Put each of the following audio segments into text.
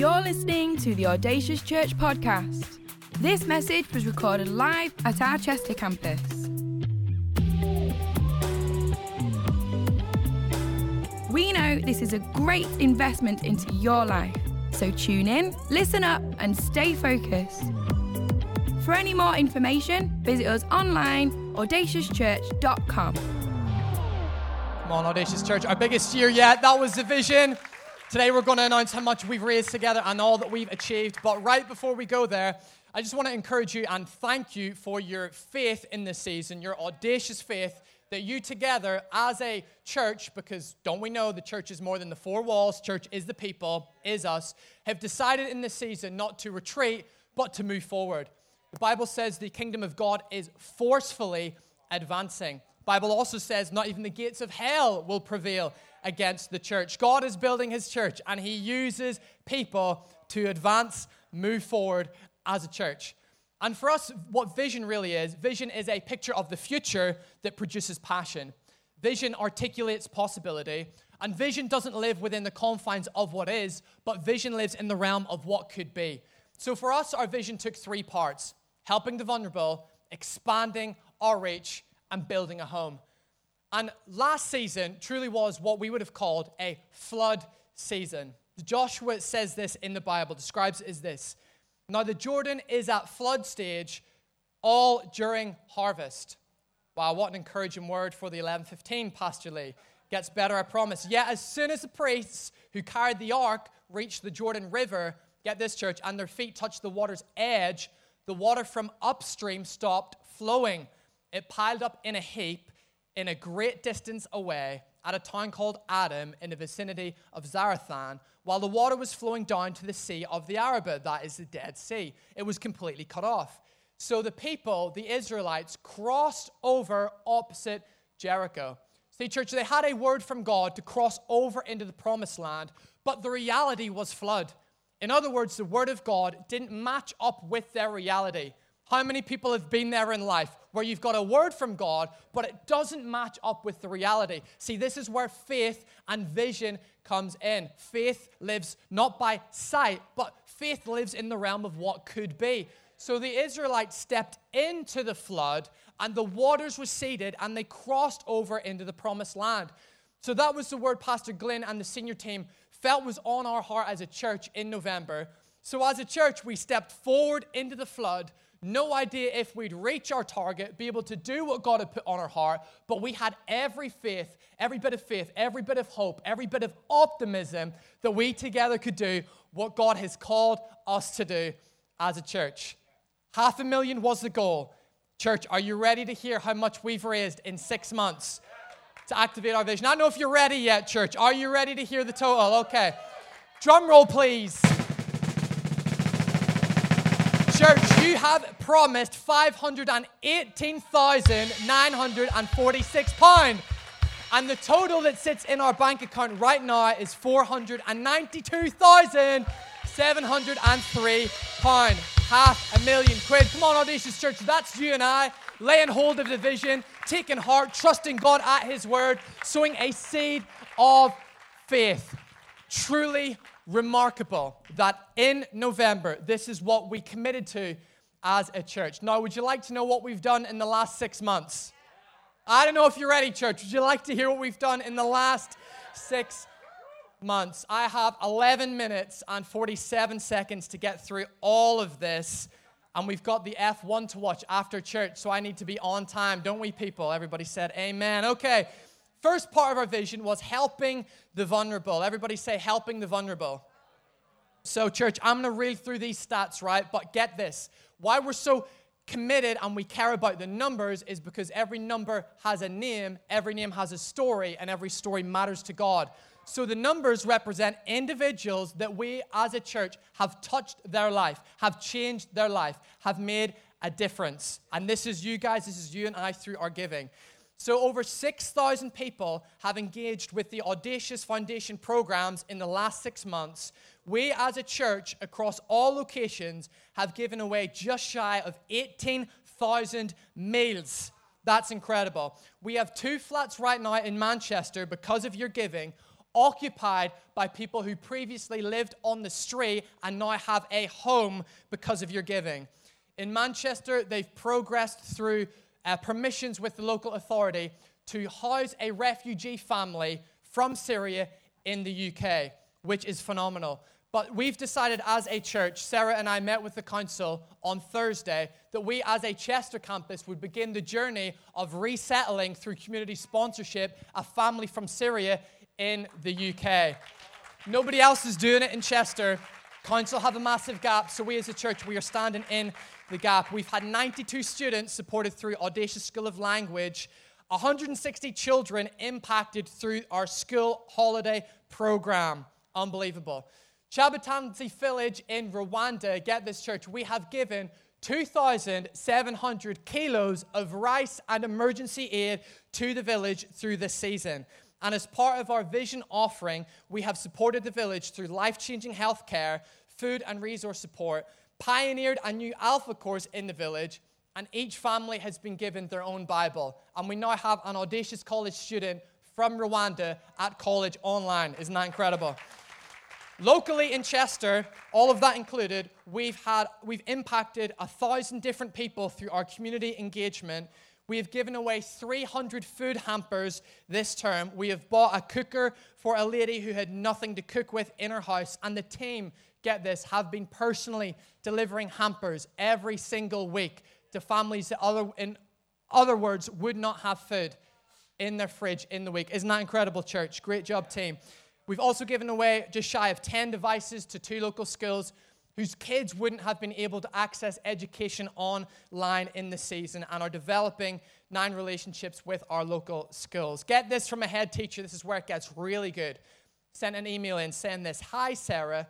You're listening to the Audacious Church podcast. This message was recorded live at our Chester campus. We know this is a great investment into your life, so tune in, listen up, and stay focused. For any more information, visit us online, audaciouschurch.com. Come on, Audacious Church, our biggest year yet. That was the vision. Today we're going to announce how much we've raised together and all that we've achieved. But right before we go there, I just want to encourage you and thank you for your faith in this season, your audacious faith that you together as a church, because don't we know the church is more than the four walls, church is the people, is us, have decided in this season not to retreat, but to move forward. The Bible says the kingdom of God is forcefully advancing. Bible also says not even the gates of hell will prevail against the church. God is building his church and he uses people to advance, move forward as a church. And for us, what vision really is vision is a picture of the future that produces passion. Vision articulates possibility, and vision doesn't live within the confines of what is, but vision lives in the realm of what could be. So for us, our vision took three parts helping the vulnerable, expanding our reach, and building a home. And last season truly was what we would have called a flood season. Joshua says this in the Bible, describes it as this Now the Jordan is at flood stage all during harvest. Wow, what an encouraging word for the 1115, Pastor Lee. Gets better, I promise. Yet, as soon as the priests who carried the ark reached the Jordan River, get this, church, and their feet touched the water's edge, the water from upstream stopped flowing. It piled up in a heap in a great distance away at a town called Adam in the vicinity of Zarethan, while the water was flowing down to the Sea of the Arabah, that is the Dead Sea. It was completely cut off. So the people, the Israelites, crossed over opposite Jericho. See, church, they had a word from God to cross over into the promised land, but the reality was flood. In other words, the word of God didn't match up with their reality. How many people have been there in life where you've got a word from God, but it doesn't match up with the reality? See, this is where faith and vision comes in. Faith lives not by sight, but faith lives in the realm of what could be. So the Israelites stepped into the flood, and the waters receded, and they crossed over into the promised land. So that was the word Pastor Glenn and the senior team felt was on our heart as a church in November. So as a church, we stepped forward into the flood no idea if we'd reach our target, be able to do what God had put on our heart, but we had every faith, every bit of faith, every bit of hope, every bit of optimism that we together could do what God has called us to do as a church. Half a million was the goal. Church, are you ready to hear how much we've raised in six months to activate our vision? I don't know if you're ready yet, church. Are you ready to hear the total? Okay. Drum roll, please. You have promised £518,946. And the total that sits in our bank account right now is £492,703. Half a million quid. Come on, Audacious Church, that's you and I laying hold of the vision, taking heart, trusting God at His word, sowing a seed of faith. Truly remarkable that in November, this is what we committed to as a church. Now, would you like to know what we've done in the last six months? I don't know if you're ready, church. Would you like to hear what we've done in the last six months? I have 11 minutes and 47 seconds to get through all of this. And we've got the F1 to watch after church, so I need to be on time, don't we, people? Everybody said amen. Okay, First part of our vision was helping the vulnerable. Everybody say, helping the vulnerable. So, church, I'm going to read through these stats, right? But get this. Why we're so committed and we care about the numbers is because every number has a name, every name has a story, and every story matters to God. So the numbers represent individuals that we as a church have touched their life, have changed their life, have made a difference. And this is you guys, this is you and I through our giving. So, over 6,000 people have engaged with the Audacious Foundation programs in the last six months. We, as a church, across all locations, have given away just shy of 18,000 meals. That's incredible. We have two flats right now in Manchester because of your giving. occupied by people who previously lived on the street and now have a home because of your giving. In Manchester, they've progressed through uh, permissions with the local authority to house a refugee family from Syria in the UK, which is phenomenal. But we've decided as a church, Sarah and I met with the council on Thursday, that we as a Chester campus would begin the journey of resettling through community sponsorship a family from Syria in the UK. Nobody else is doing it in Chester. Council have a massive gap, so we as a church, we are standing in the gap. We've had 92 students supported through Audacious School of Language, 160 children impacted through our school holiday program. Unbelievable. Chabatanzi village in Rwanda, get this church, we have given 2,700 kilos of rice and emergency aid to the village through this season. And as part of our vision offering, we have supported the village through life changing healthcare, food and resource support, pioneered a new Alpha course in the village, and each family has been given their own Bible. And we now have an audacious college student from Rwanda at college online. Isn't that incredible? Locally in Chester, all of that included, we've had we've impacted a thousand different people through our community engagement. We have given away 300 food hampers this term. We have bought a cooker for a lady who had nothing to cook with in her house, and the team, get this, have been personally delivering hampers every single week to families that other in other words would not have food in their fridge in the week. Isn't that incredible, church? Great job, team. We've also given away just shy of 10 devices to two local schools whose kids wouldn't have been able to access education online in the season and are developing nine relationships with our local schools. Get this from a head teacher. This is where it gets really good. Sent an email in saying this Hi, Sarah.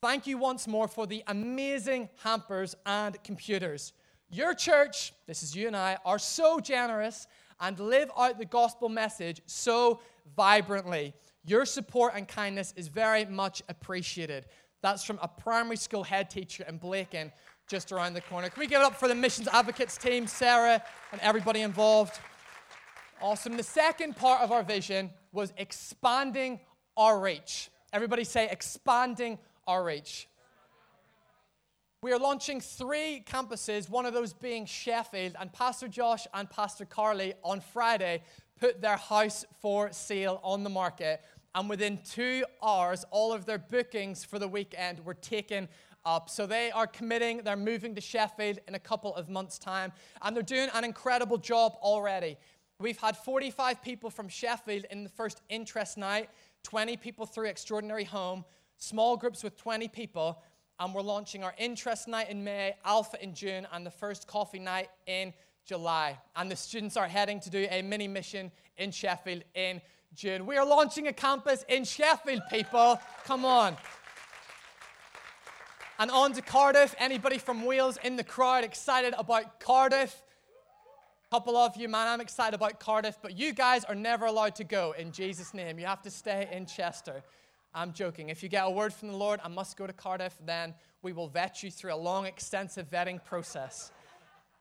Thank you once more for the amazing hampers and computers. Your church, this is you and I, are so generous and live out the gospel message so vibrantly. Your support and kindness is very much appreciated. That's from a primary school head teacher in Blacon, just around the corner. Can we give it up for the Missions Advocates team, Sarah, and everybody involved? Awesome. The second part of our vision was expanding our reach. Everybody say, expanding our reach. We are launching three campuses, one of those being Sheffield, and Pastor Josh and Pastor Carly on Friday put their house for sale on the market and within two hours, all of their bookings for the weekend were taken up. So they are committing, they're moving to Sheffield in a couple of months' time, and they're doing an incredible job already. We've had 45 people from Sheffield in the first interest night, 20 people through Extraordinary Home, small groups with 20 people, and we're launching our interest night in May, Alpha in June, and the first coffee night in July. And the students are heading to do a mini mission in Sheffield in June. We are launching a campus in Sheffield, people. Come on. And on to Cardiff. Anybody from Wales in the crowd excited about Cardiff? Couple of you, man, I'm excited about Cardiff, but you guys are never allowed to go in Jesus' name. You have to stay in Chester. I'm joking. If you get a word from the Lord, I must go to Cardiff, then we will vet you through a long, extensive vetting process.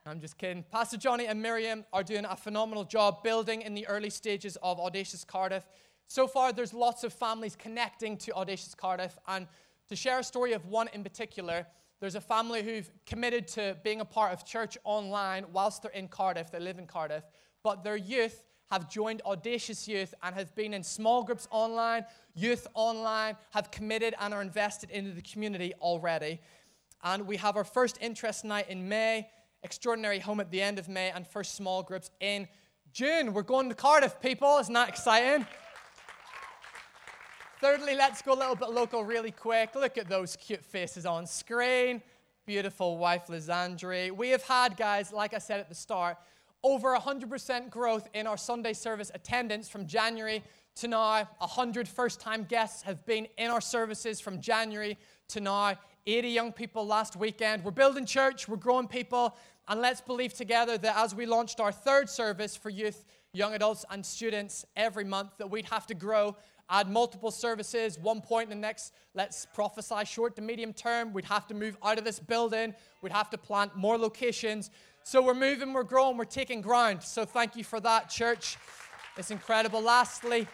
I'm just kidding. Pastor Johnny and Miriam are doing a phenomenal job building in the early stages of Audacious Cardiff. So far, there's lots of families connecting to Audacious Cardiff. And to share a story of one in particular, there's a family who've committed to being a part of church online whilst they're in Cardiff. They live in Cardiff. But their youth have joined Audacious Youth and have been in small groups online, youth online, have committed and are invested into the community already. And we have our first interest night in May extraordinary home at the end of May and first small groups in June. We're going to Cardiff, people. Isn't that exciting? Thirdly, let's go a little bit local really quick. Look at those cute faces on screen. Beautiful wife, Lizandre. We have had, guys, like I said at the start, over 100% growth in our Sunday service attendance from January to now. 100 first time guests have been in our services from January to now. 80 young people last weekend. We're building church, we're growing people, and let's believe together that as we launched our third service for youth, young adults, and students every month, that we'd have to grow, add multiple services. One point in the next, let's prophesy short to medium term, we'd have to move out of this building, we'd have to plant more locations. So we're moving, we're growing, we're taking ground. So thank you for that, church. It's incredible. Lastly,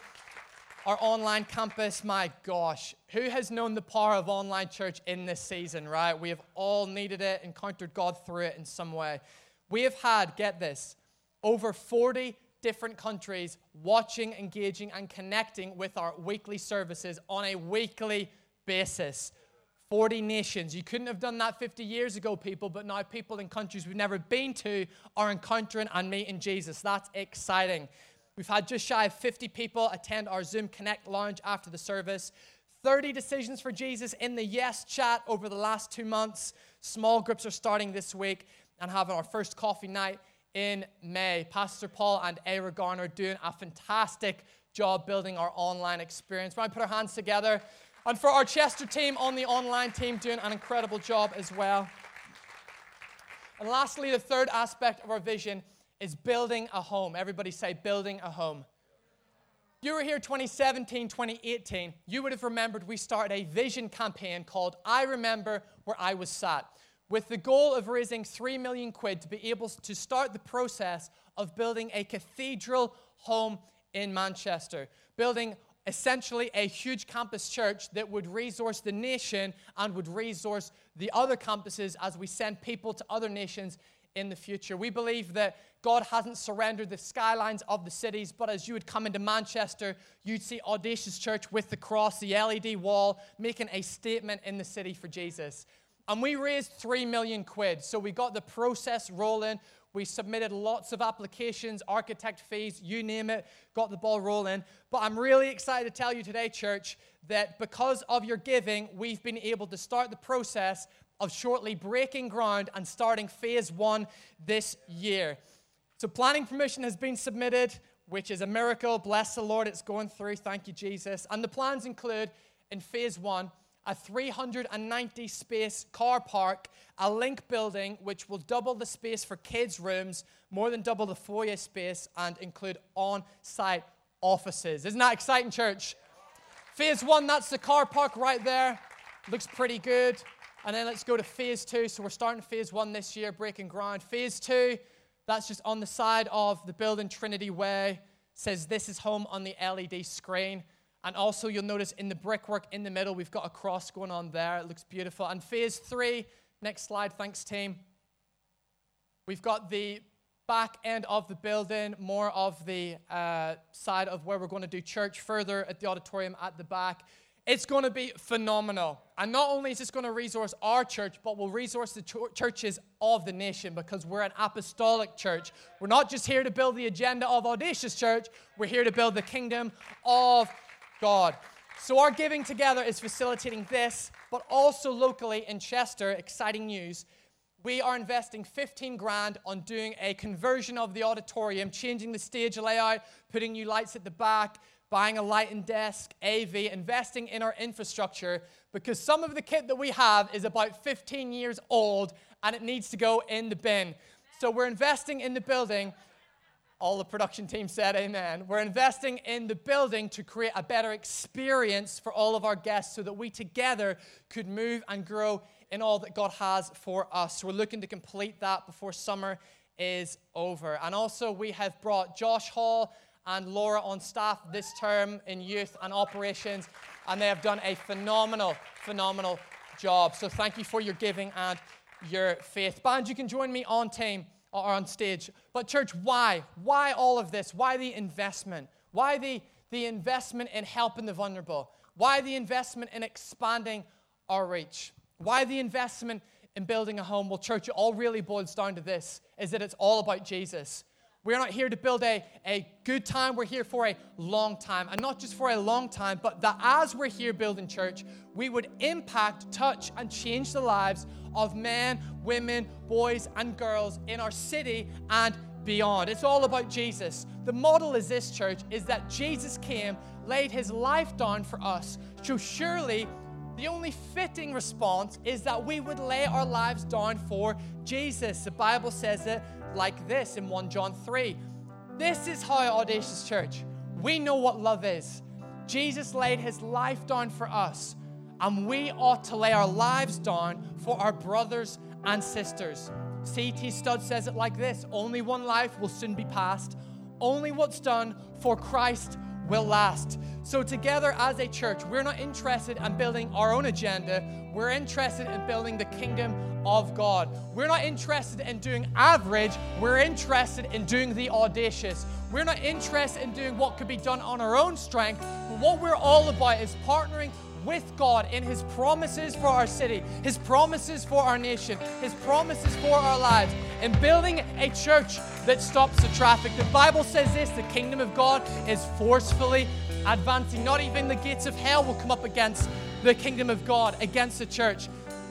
our online campus, my gosh, who has known the power of online church in this season, right? We have all needed it, encountered God through it in some way. We have had, get this, over 40 different countries watching, engaging, and connecting with our weekly services on a weekly basis. 40 nations. You couldn't have done that 50 years ago, people, but now people in countries we've never been to are encountering and meeting Jesus. That's exciting. We've had just shy of 50 people attend our Zoom Connect lounge after the service. 30 decisions for Jesus in the Yes chat over the last two months. Small groups are starting this week and having our first coffee night in May. Pastor Paul and Ara Garner doing a fantastic job building our online experience. Why put our hands together? And for our Chester team on the online team, doing an incredible job as well. And lastly, the third aspect of our vision is building a home. Everybody say, building a home. You were here 2017, 2018. You would have remembered we started a vision campaign called I Remember Where I Was Sat, with the goal of raising 3 million quid to be able to start the process of building a cathedral home in Manchester, building essentially a huge campus church that would resource the nation and would resource the other campuses as we send people to other nations in the future. We believe that God hasn't surrendered the skylines of the cities, but as you would come into Manchester, you'd see Audacious Church with the cross, the LED wall, making a statement in the city for Jesus. And we raised three million quid. So we got the process rolling. We submitted lots of applications, architect fees, you name it, got the ball rolling. But I'm really excited to tell you today, church, that because of your giving, we've been able to start the process of shortly breaking ground and starting phase one this year. So, planning permission has been submitted, which is a miracle. Bless the Lord, it's going through. Thank you, Jesus. And the plans include in phase one, a 390 space car park, a link building which will double the space for kids' rooms, more than double the foyer space, and include on site offices. Isn't that exciting, church? Phase one, that's the car park right there. Looks pretty good. And then let's go to phase two. So we're starting phase one this year, breaking ground. Phase two, that's just on the side of the building, Trinity Way. Says this is home on the LED screen. And also, you'll notice in the brickwork in the middle, we've got a cross going on there. It looks beautiful. And phase three, next slide, thanks, team. We've got the back end of the building, more of the uh, side of where we're going to do church, further at the auditorium at the back. It's going to be phenomenal. And not only is this going to resource our church, but we'll resource the ch- churches of the nation because we're an apostolic church. We're not just here to build the agenda of Audacious Church, we're here to build the kingdom of God. So, our giving together is facilitating this, but also locally in Chester, exciting news. We are investing 15 grand on doing a conversion of the auditorium, changing the stage layout, putting new lights at the back, buying a lighting desk, AV, investing in our infrastructure, because some of the kit that we have is about 15 years old and it needs to go in the bin. So, we're investing in the building all the production team said amen. We're investing in the building to create a better experience for all of our guests so that we together could move and grow in all that God has for us. We're looking to complete that before summer is over. And also, we have brought Josh Hall and Laura on staff this term in youth and operations, and they have done a phenomenal, phenomenal job. So, thank you for your giving and your faith. Band, you can join me on team or on stage. But, church, why? Why all of this? Why the investment? Why the, the investment in helping the vulnerable? Why the investment in expanding our reach? Why the investment in building a home? Well, church, it all really boils down to this is that it's all about Jesus. We're not here to build a, a good time. We're here for a long time. And not just for a long time, but that as we're here building church, we would impact, touch, and change the lives of men, women, boys, and girls in our city and beyond. It's all about Jesus. The model is this, church, is that Jesus came, laid his life down for us. So surely the only fitting response is that we would lay our lives down for Jesus. The Bible says it like this in 1 John 3. This is how Audacious Church, we know what love is. Jesus laid his life down for us, and we ought to lay our lives down for our brothers and sisters. C.T. Studd says it like this Only one life will soon be passed. Only what's done for Christ will last. So, together as a church, we're not interested in building our own agenda. We're interested in building the kingdom of God. We're not interested in doing average. We're interested in doing the audacious. We're not interested in doing what could be done on our own strength. But what we're all about is partnering with God in His promises for our city, His promises for our nation, His promises for our lives, and building a church that stops the traffic. The Bible says this the kingdom of God is forcefully advancing. Not even the gates of hell will come up against the kingdom of God, against the church.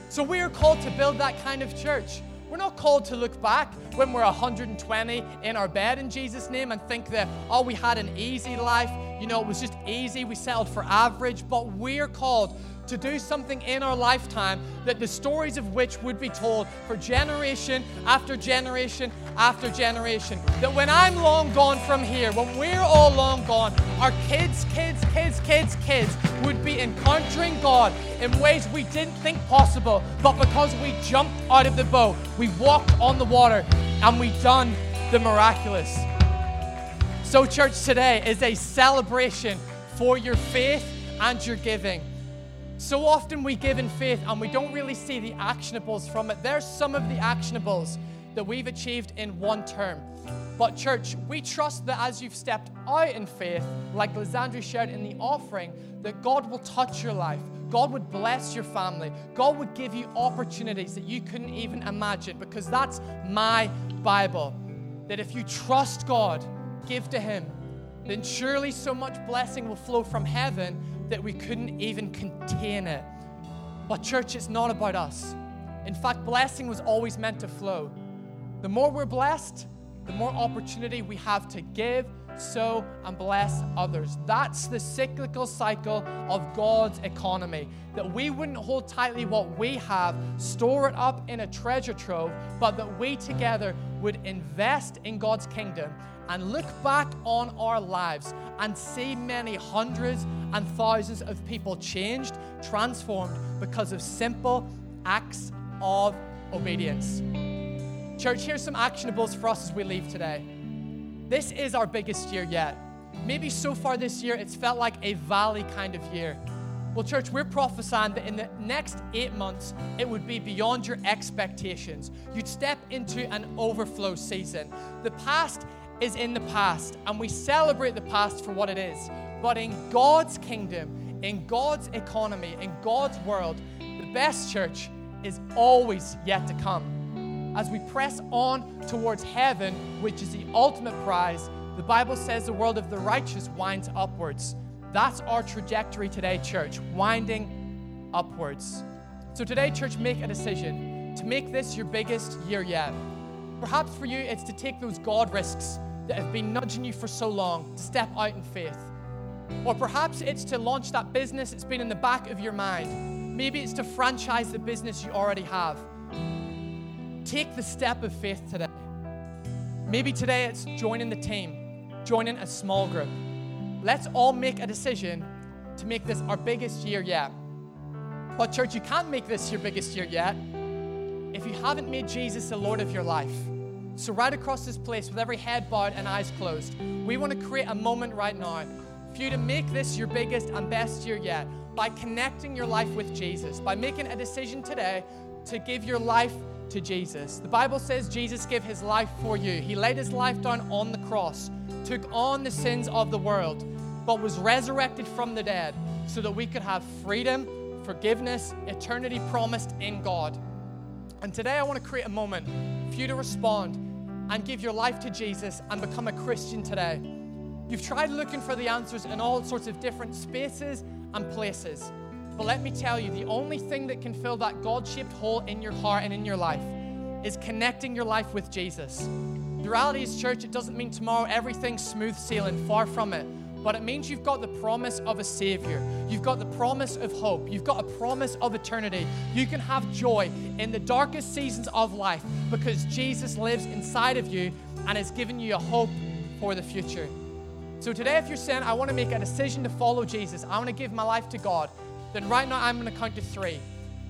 So we are called to build that kind of church. We're not called to look back when we're 120 in our bed in Jesus' name and think that, oh, we had an easy life. You know, it was just easy. We settled for average. But we're called to do something in our lifetime that the stories of which would be told for generation after generation after generation. That when I'm long gone from here, when we're all long gone, our kids, kids, kids, kids, kids would be encountering God in ways we didn't think possible, but because we jumped out of the boat, we walked on the water, and we done the miraculous. So, church, today is a celebration for your faith and your giving. So often we give in faith and we don't really see the actionables from it. There's some of the actionables that we've achieved in one term. But, church, we trust that as you've stepped out in faith, like Lysandra shared in the offering, that God will touch your life. God would bless your family. God would give you opportunities that you couldn't even imagine because that's my Bible. That if you trust God, give to Him, then surely so much blessing will flow from heaven that we couldn't even contain it. But, church, it's not about us. In fact, blessing was always meant to flow. The more we're blessed, the more opportunity we have to give, sow, and bless others. That's the cyclical cycle of God's economy. That we wouldn't hold tightly what we have, store it up in a treasure trove, but that we together would invest in God's kingdom and look back on our lives and see many hundreds and thousands of people changed, transformed because of simple acts of obedience. Church, here's some actionables for us as we leave today. This is our biggest year yet. Maybe so far this year it's felt like a valley kind of year. Well, church, we're prophesying that in the next eight months, it would be beyond your expectations. You'd step into an overflow season. The past is in the past, and we celebrate the past for what it is. But in God's kingdom, in God's economy, in God's world, the best church is always yet to come. As we press on towards heaven, which is the ultimate prize, the Bible says the world of the righteous winds upwards. That's our trajectory today, church, winding upwards. So today, church, make a decision to make this your biggest year yet. Perhaps for you, it's to take those God risks that have been nudging you for so long to step out in faith. Or perhaps it's to launch that business that's been in the back of your mind. Maybe it's to franchise the business you already have. Take the step of faith today. Maybe today it's joining the team, joining a small group. Let's all make a decision to make this our biggest year yet. But, church, you can't make this your biggest year yet if you haven't made Jesus the Lord of your life. So, right across this place, with every head bowed and eyes closed, we want to create a moment right now for you to make this your biggest and best year yet by connecting your life with Jesus, by making a decision today to give your life to Jesus. The Bible says Jesus gave his life for you. He laid his life down on the cross, took on the sins of the world, but was resurrected from the dead so that we could have freedom, forgiveness, eternity promised in God. And today I want to create a moment for you to respond and give your life to Jesus and become a Christian today. You've tried looking for the answers in all sorts of different spaces and places. But let me tell you, the only thing that can fill that God shaped hole in your heart and in your life is connecting your life with Jesus. The reality is, church, it doesn't mean tomorrow everything's smooth sailing, far from it but it means you've got the promise of a Savior. You've got the promise of hope. You've got a promise of eternity. You can have joy in the darkest seasons of life because Jesus lives inside of you and has given you a hope for the future. So today, if you're saying, I want to make a decision to follow Jesus, I want to give my life to God, then right now I'm going to count to three.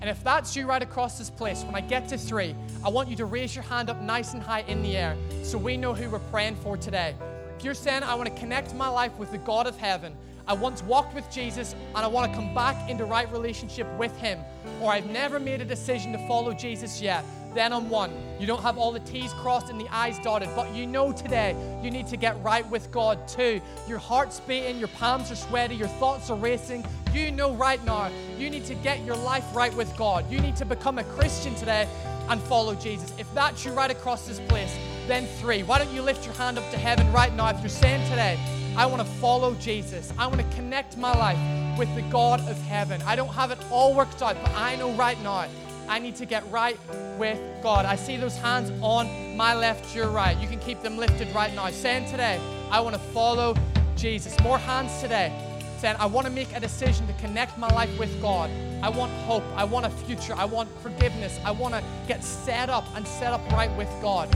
And if that's you right across this place, when I get to three, I want you to raise your hand up nice and high in the air so we know who we're praying for today. You're saying, I want to connect my life with the God of heaven, I once walked with Jesus and I want to come back into right relationship with Him, or I've never made a decision to follow Jesus yet, then I'm one. You don't have all the T's crossed and the I's dotted, but you know today you need to get right with God too. Your heart's beating, your palms are sweaty, your thoughts are racing. You know right now you need to get your life right with God. You need to become a Christian today and follow Jesus. If that's you right across this place, then three. Why don't you lift your hand up to heaven right now if you're saying today, I want to follow Jesus. I want to connect my life with the God of heaven. I don't have it all worked out, but I know right now I need to get right with God. I see those hands on my left, your right. You can keep them lifted right now. Saying today, I want to follow Jesus. More hands today. Saying, I want to make a decision to connect my life with God. I want hope. I want a future. I want forgiveness. I want to get set up and set up right with God.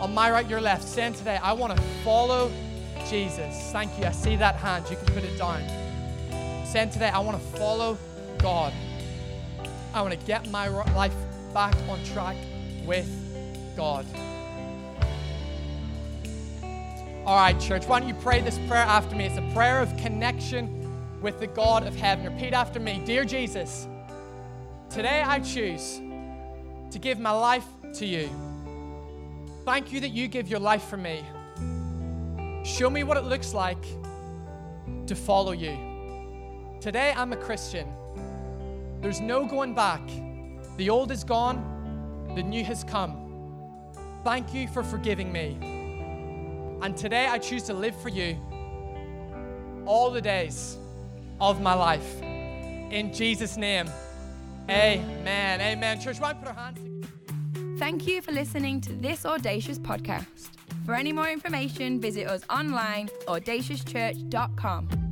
On my right, your left. Saying today, I want to follow Jesus. Thank you. I see that hand. You can put it down. Saying today, I want to follow God. I want to get my life back on track with God. All right, church, why don't you pray this prayer after me? It's a prayer of connection with the God of heaven. Repeat after me Dear Jesus, today I choose to give my life to you. Thank you that you give your life for me. Show me what it looks like to follow you. Today I'm a Christian. There's no going back. The old is gone, the new has come. Thank you for forgiving me. And today I choose to live for you all the days of my life. In Jesus' name, amen. Amen. Church, why put our hands together? Thank you for listening to this Audacious podcast. For any more information, visit us online, audaciouschurch.com.